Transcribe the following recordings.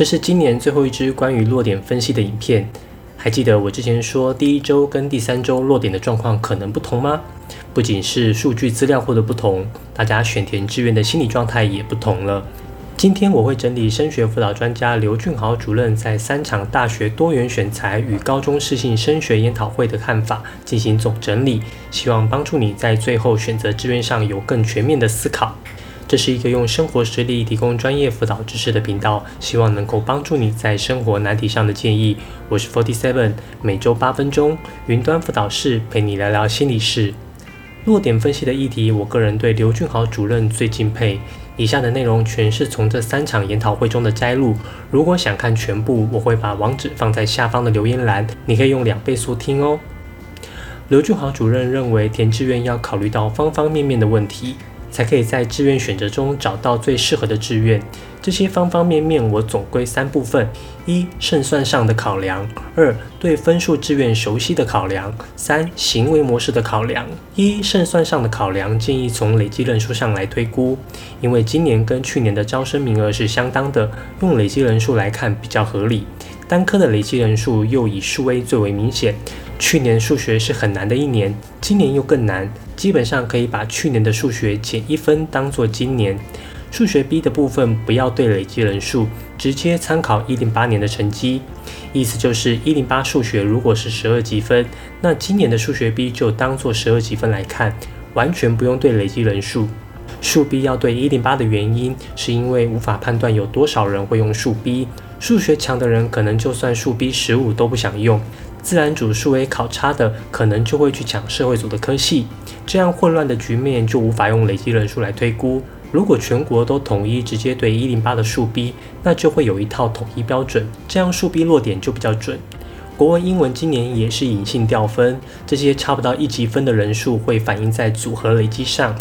这是今年最后一支关于落点分析的影片。还记得我之前说第一周跟第三周落点的状况可能不同吗？不仅是数据资料获得不同，大家选填志愿的心理状态也不同了。今天我会整理升学辅导专家刘俊豪主任在三场大学多元选材与高中适性升学研讨会的看法，进行总整理，希望帮助你在最后选择志愿上有更全面的思考。这是一个用生活实例提供专业辅导知识的频道，希望能够帮助你在生活难题上的建议。我是 Forty Seven，每周八分钟，云端辅导室陪你聊聊心理事。落点分析的议题，我个人对刘俊豪主任最敬佩。以下的内容全是从这三场研讨会中的摘录。如果想看全部，我会把网址放在下方的留言栏，你可以用两倍速听哦。刘俊豪主任认为，填志愿要考虑到方方面面的问题。才可以在志愿选择中找到最适合的志愿。这些方方面面，我总归三部分：一、胜算上的考量；二、对分数志愿熟悉的考量；三、行为模式的考量。一、胜算上的考量，建议从累积人数上来推估，因为今年跟去年的招生名额是相当的，用累积人数来看比较合理。单科的累积人数又以数 A 最为明显。去年数学是很难的一年，今年又更难，基本上可以把去年的数学减一分当做今年数学 B 的部分，不要对累积人数，直接参考一零八年的成绩。意思就是一零八数学如果是十二积分，那今年的数学 B 就当做十二积分来看，完全不用对累积人数。数 B 要对一零八的原因，是因为无法判断有多少人会用数 B，数学强的人可能就算数 B 十五都不想用。自然组数 A 考差的，可能就会去抢社会组的科系，这样混乱的局面就无法用累积人数来推估。如果全国都统一直接对一零八的数 B，那就会有一套统一标准，这样数 B 落点就比较准。国文、英文今年也是隐性掉分，这些差不到一级分的人数会反映在组合累积上。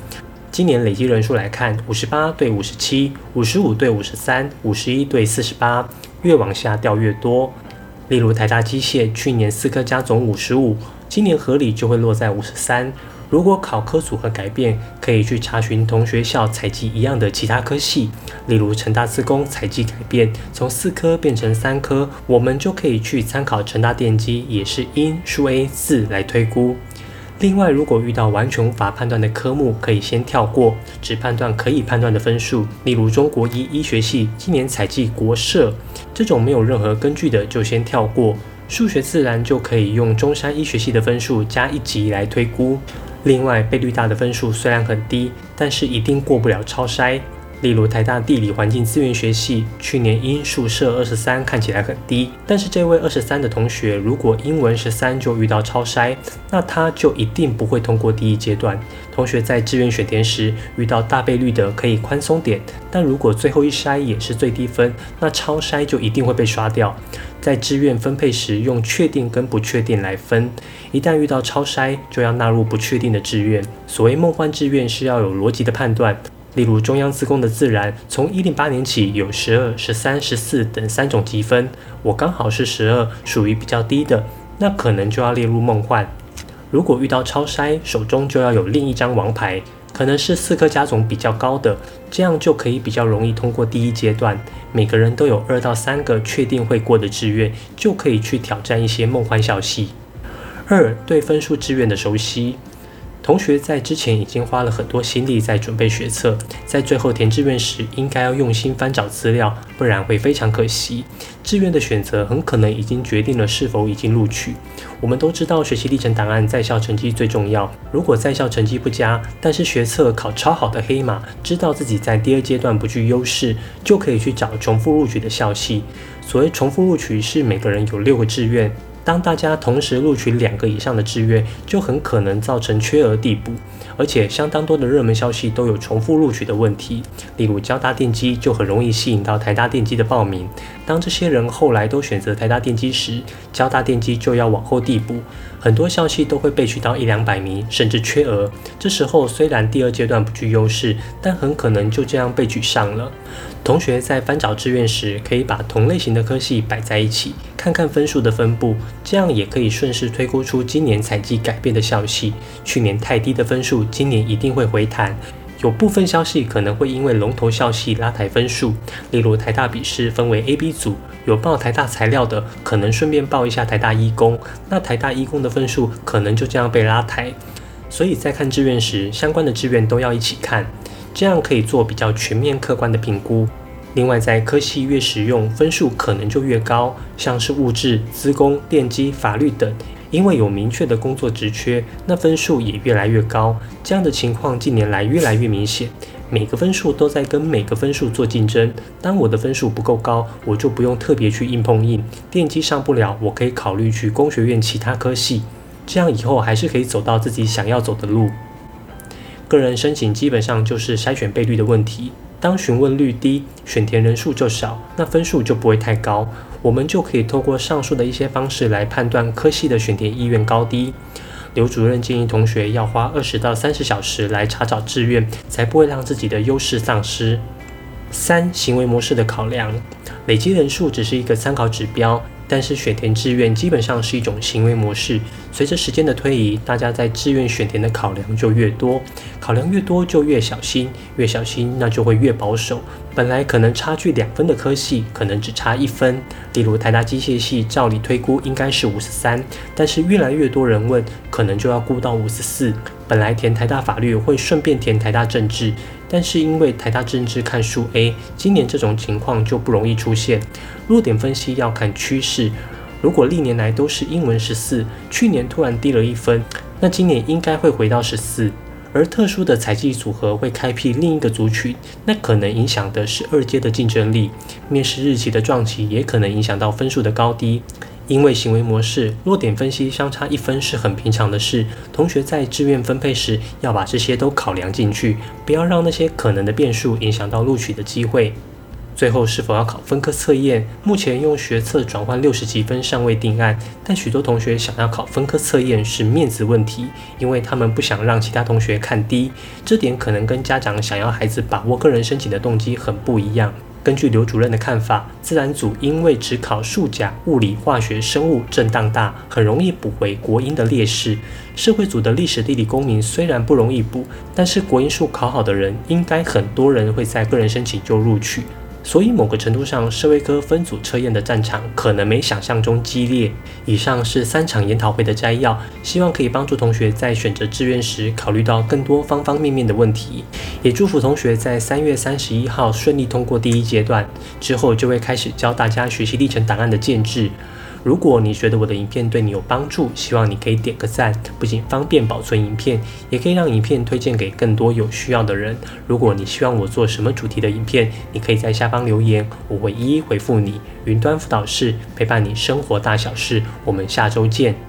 今年累积人数来看，五十八对五十七，五十五对五十三，五十一对四十八，越往下掉越多。例如台大机械去年四科加总五十五，今年合理就会落在五十三。如果考科组合改变，可以去查询同学校采集一样的其他科系，例如成大自工采集改变，从四科变成三科，我们就可以去参考成大电机，也是因数 A 四来推估。另外，如果遇到完全无法判断的科目，可以先跳过，只判断可以判断的分数。例如中国医医学系今年采集国社，这种没有任何根据的就先跳过。数学自然就可以用中山医学系的分数加一级来推估。另外，倍率大的分数虽然很低，但是一定过不了超筛。例如台大地理环境资源学系，去年因数设二十三看起来很低，但是这位二十三的同学，如果英文十三就遇到超筛，那他就一定不会通过第一阶段。同学在志愿选填时遇到大倍率的可以宽松点，但如果最后一筛也是最低分，那超筛就一定会被刷掉。在志愿分配时用确定跟不确定来分，一旦遇到超筛，就要纳入不确定的志愿。所谓梦幻志愿是要有逻辑的判断。例如中央自贡的自然，从一零八年起有十二、十三、十四等三种积分，我刚好是十二，属于比较低的，那可能就要列入梦幻。如果遇到超筛，手中就要有另一张王牌，可能是四颗加总比较高的，这样就可以比较容易通过第一阶段。每个人都有二到三个确定会过的志愿，就可以去挑战一些梦幻小戏。二对分数志愿的熟悉。同学在之前已经花了很多心力在准备学测，在最后填志愿时，应该要用心翻找资料，不然会非常可惜。志愿的选择很可能已经决定了是否已经录取。我们都知道学习历程档案在校成绩最重要，如果在校成绩不佳，但是学测考超好的黑马，知道自己在第二阶段不具优势，就可以去找重复录取的校系。所谓重复录取，是每个人有六个志愿。当大家同时录取两个以上的志愿，就很可能造成缺额递补，而且相当多的热门消息都有重复录取的问题。例如交大电机就很容易吸引到台大电机的报名。当这些人后来都选择台大电机时，交大电机就要往后递补，很多消息都会被取到一两百名，甚至缺额。这时候虽然第二阶段不具优势，但很可能就这样被举上了。同学在翻找志愿时，可以把同类型的科系摆在一起，看看分数的分布，这样也可以顺势推估出今年采集改变的校系。去年太低的分数，今年一定会回弹。有部分消息可能会因为龙头消息拉抬分数，例如台大笔试分为 A、B 组，有报台大材料的，可能顺便报一下台大医工，那台大医工的分数可能就这样被拉抬。所以在看志愿时，相关的志愿都要一起看，这样可以做比较全面客观的评估。另外，在科系越实用，分数可能就越高，像是物质、资工、电机、法律等。因为有明确的工作职缺，那分数也越来越高。这样的情况近年来越来越明显，每个分数都在跟每个分数做竞争。当我的分数不够高，我就不用特别去硬碰硬。电机上不了，我可以考虑去工学院其他科系，这样以后还是可以走到自己想要走的路。个人申请基本上就是筛选倍率的问题。当询问率低，选填人数就少，那分数就不会太高。我们就可以透过上述的一些方式来判断科系的选填意愿高低。刘主任建议同学要花二十到三十小时来查找志愿，才不会让自己的优势丧失。三、行为模式的考量，累积人数只是一个参考指标。但是选填志愿基本上是一种行为模式，随着时间的推移，大家在志愿选填的考量就越多，考量越多就越小心，越小心那就会越保守。本来可能差距两分的科系，可能只差一分。例如台大机械系，照理推估应该是五十三，但是越来越多人问，可能就要估到五十四。本来填台大法律会顺便填台大政治。但是因为台大政治看数 A，今年这种情况就不容易出现。弱点分析要看趋势，如果历年来都是英文十四，去年突然低了一分，那今年应该会回到十四。而特殊的采集组合会开辟另一个族群，那可能影响的是二阶的竞争力。面试日期的撞期也可能影响到分数的高低。因为行为模式弱点分析相差一分是很平常的事，同学在志愿分配时要把这些都考量进去，不要让那些可能的变数影响到录取的机会。最后是否要考分科测验？目前用学测转换六十几分尚未定案，但许多同学想要考分科测验是面子问题，因为他们不想让其他同学看低，这点可能跟家长想要孩子把握个人申请的动机很不一样。根据刘主任的看法，自然组因为只考数甲、物理、化学、生物震荡大，很容易补回国英的劣势。社会组的历史、地理、公民虽然不容易补，但是国英数考好的人，应该很多人会在个人申请就录取。所以某个程度上，社会科分组测验的战场可能没想象中激烈。以上是三场研讨会的摘要，希望可以帮助同学在选择志愿时考虑到更多方方面面的问题。也祝福同学在三月三十一号顺利通过第一阶段，之后就会开始教大家学习历程档案的建制。如果你觉得我的影片对你有帮助，希望你可以点个赞，不仅方便保存影片，也可以让影片推荐给更多有需要的人。如果你希望我做什么主题的影片，你可以在下方留言，我会一一回复你。云端辅导室陪伴你生活大小事，我们下周见。